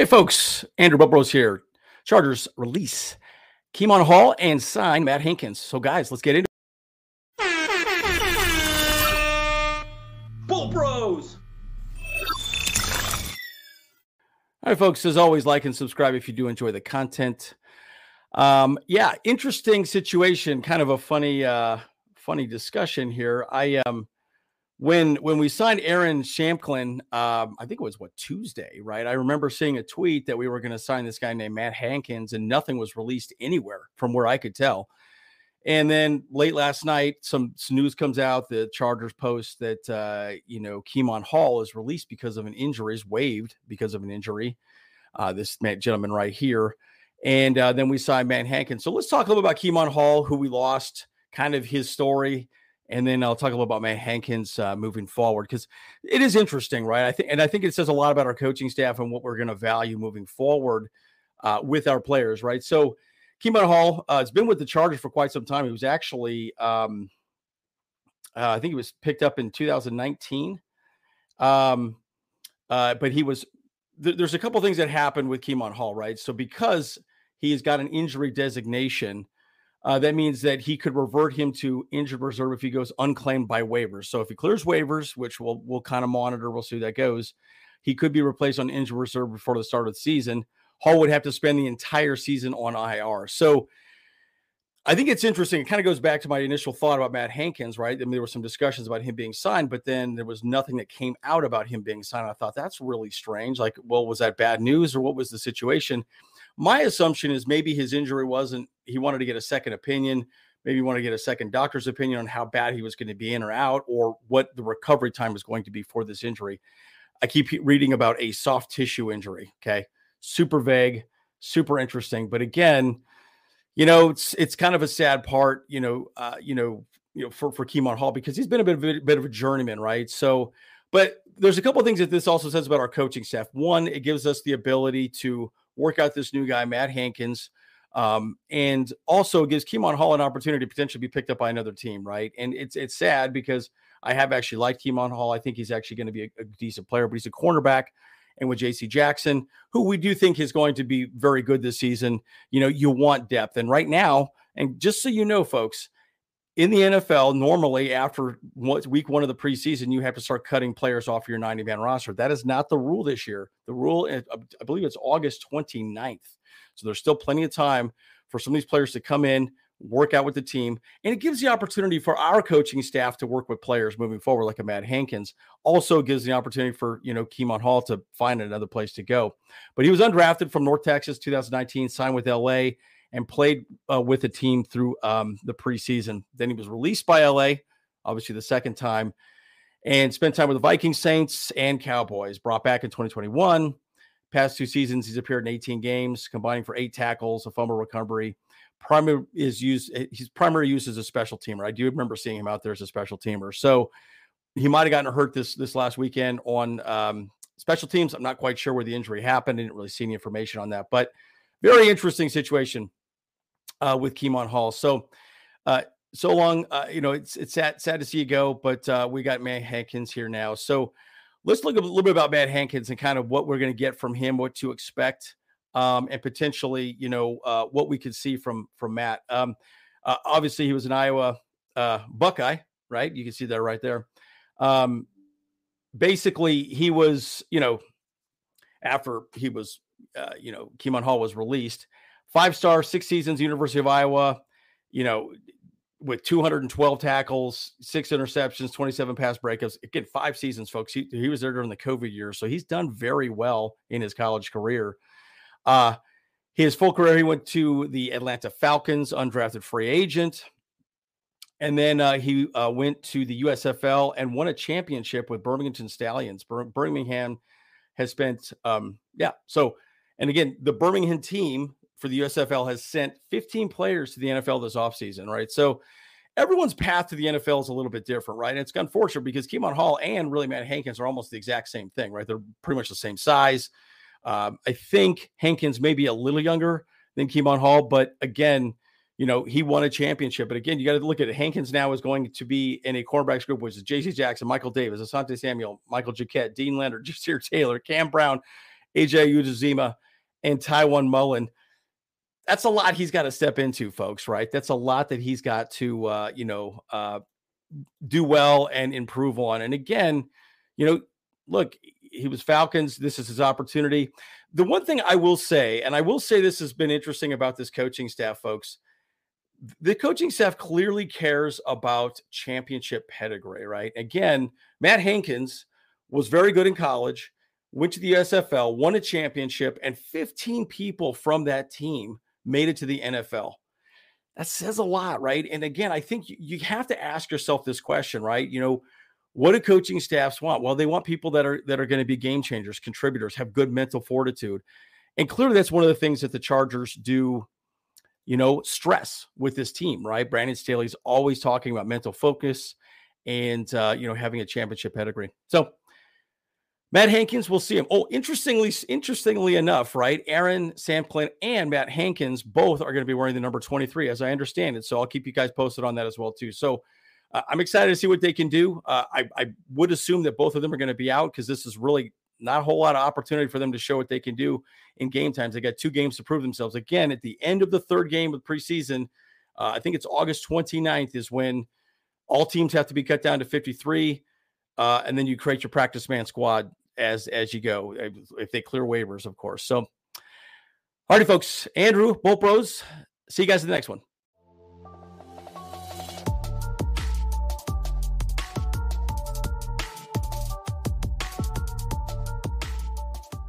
Okay, folks, Andrew Bolt Bros here. Chargers release Kemon Hall and sign Matt Hankins. So, guys, let's get into Bolt Bros. All right, folks, as always, like and subscribe if you do enjoy the content. Um, yeah, interesting situation, kind of a funny, uh, funny discussion here. I um when when we signed Aaron Shampklin, um, I think it was what Tuesday, right? I remember seeing a tweet that we were going to sign this guy named Matt Hankins, and nothing was released anywhere from where I could tell. And then late last night, some, some news comes out. The Chargers post that uh, you know Kemon Hall is released because of an injury, is waived because of an injury. Uh, this man, gentleman right here, and uh, then we signed Matt Hankins. So let's talk a little bit about Kemon Hall, who we lost, kind of his story and then I'll talk a little about Matt Hankins uh, moving forward because it is interesting, right? I think, and I think it says a lot about our coaching staff and what we're going to value moving forward uh, with our players, right? So, Kemon Hall uh, has been with the Chargers for quite some time. He was actually, um, uh, I think he was picked up in 2019, um, uh, but he was. Th- there's a couple things that happened with Kemon Hall, right? So because he's got an injury designation uh, that means that he could revert him to injured reserve if he goes unclaimed by waivers. So if he clears waivers, which we'll we'll kind of monitor, we'll see how that goes. He could be replaced on injured reserve before the start of the season. Hall would have to spend the entire season on IR. So I think it's interesting. It kind of goes back to my initial thought about Matt Hankins, right? I mean, there were some discussions about him being signed, but then there was nothing that came out about him being signed. I thought that's really strange. Like, well, was that bad news or what was the situation? My assumption is maybe his injury wasn't, he wanted to get a second opinion. Maybe he wanted to get a second doctor's opinion on how bad he was going to be in or out or what the recovery time was going to be for this injury. I keep reading about a soft tissue injury. Okay. Super vague, super interesting. But again, you know, it's it's kind of a sad part, you know, uh, you know, you know, for for Kemon Hall because he's been a bit of a bit of a journeyman, right? So, but there's a couple of things that this also says about our coaching staff. One, it gives us the ability to work out this new guy, Matt Hankins. Um, and also gives Kemon Hall an opportunity to potentially be picked up by another team, right? And it's it's sad because I have actually liked Kemon Hall. I think he's actually going to be a, a, decent player, but he's a cornerback. And with JC Jackson, who we do think is going to be very good this season, you know, you want depth. And right now, and just so you know, folks, in the NFL, normally after week one of the preseason, you have to start cutting players off your 90 man roster. That is not the rule this year. The rule, I believe it's August 29th. So there's still plenty of time for some of these players to come in, work out with the team. And it gives the opportunity for our coaching staff to work with players moving forward, like a Matt Hankins. Also gives the opportunity for, you know, Kemon Hall to find another place to go. But he was undrafted from North Texas 2019, signed with LA and played uh, with the team through um, the preseason. Then he was released by LA, obviously the second time, and spent time with the Vikings, Saints, and Cowboys. Brought back in 2021. Past two seasons, he's appeared in 18 games, combining for eight tackles, a fumble recovery. Primary is used. Eh, his primary use as a special teamer. I do remember seeing him out there as a special teamer. So he might have gotten hurt this this last weekend on um, special teams. I'm not quite sure where the injury happened. I didn't really see any information on that, but very interesting situation uh, with Kemon Hall. So, uh, so long. Uh, you know, it's it's sad sad to see you go, but uh, we got Matt Hankins here now. So, let's look a little bit about Matt Hankins and kind of what we're going to get from him, what to expect, um, and potentially, you know, uh, what we could see from from Matt. Um, uh, obviously, he was an Iowa uh, Buckeye, right? You can see that right there. Um, basically, he was, you know, after he was, uh, you know, Kemon Hall was released five star, six seasons, University of Iowa, you know, with 212 tackles, six interceptions, 27 pass breakups. Again, five seasons, folks. He, he was there during the COVID years. So he's done very well in his college career. Uh, his full career, he went to the Atlanta Falcons, undrafted free agent. And then uh, he uh, went to the USFL and won a championship with Birmingham Stallions. Bir- Birmingham has spent, um, yeah. So, and again, the Birmingham team for the USFL has sent 15 players to the NFL this offseason, right? So everyone's path to the NFL is a little bit different, right? And it's unfortunate because Kemon Hall and really Matt Hankins are almost the exact same thing, right? They're pretty much the same size. Um, I think Hankins may be a little younger than Kemon Hall, but again, you know, he won a championship. But again, you got to look at it. Hankins now is going to be in a cornerbacks group, which is JC Jackson, Michael Davis, Asante Samuel, Michael Jacquet, Deane Leonard, Ja'Sir Taylor, Cam Brown, AJ Udazima, and Tiawan Mullen. That's a lot he's got to step into, folks, right? That's a lot that he's got to, uh, you know, uh, do well and improve on. And again, you know, look, he was Falcons. This is his opportunity. The one thing I will say, and I will say this has been interesting about this coaching staff, folks. The coaching staff clearly cares about championship pedigree, right? Again, Matt Hankins was very good in college, went to the SFL, won a championship, and 15 people from that team made it to the NFL. That says a lot, right? And again, I think you have to ask yourself this question, right? You know, what do coaching staffs want? Well, they want people that are that are going to be game changers, contributors, have good mental fortitude. And clearly that's one of the things that the Chargers do, you know, stress with this team, right? Brandon Staley's always talking about mental focus and uh, you know, having a championship pedigree. So Matt Hankins, we'll see him. Oh, interestingly, interestingly enough, right? Aaron Shampklin and Matt Hankins both are going to be wearing the number 23, as I understand it. So I'll keep you guys posted on that as well, too. So uh, I'm excited to see what they can do. Uh, I, I, would assume that both of them are going to be out because this is really not a whole lot of opportunity for them to show what they can do in game times. They got two games to prove themselves. Again, at the end of the third game of preseason, uh, I think it's August 29th is when all teams have to be cut down to 53. Uh, and then you create your practice man squad as as you go eh, if they clear waivers, of course. So, all righty, folks. Andrew, Bolt Bros. See you guys in the next one.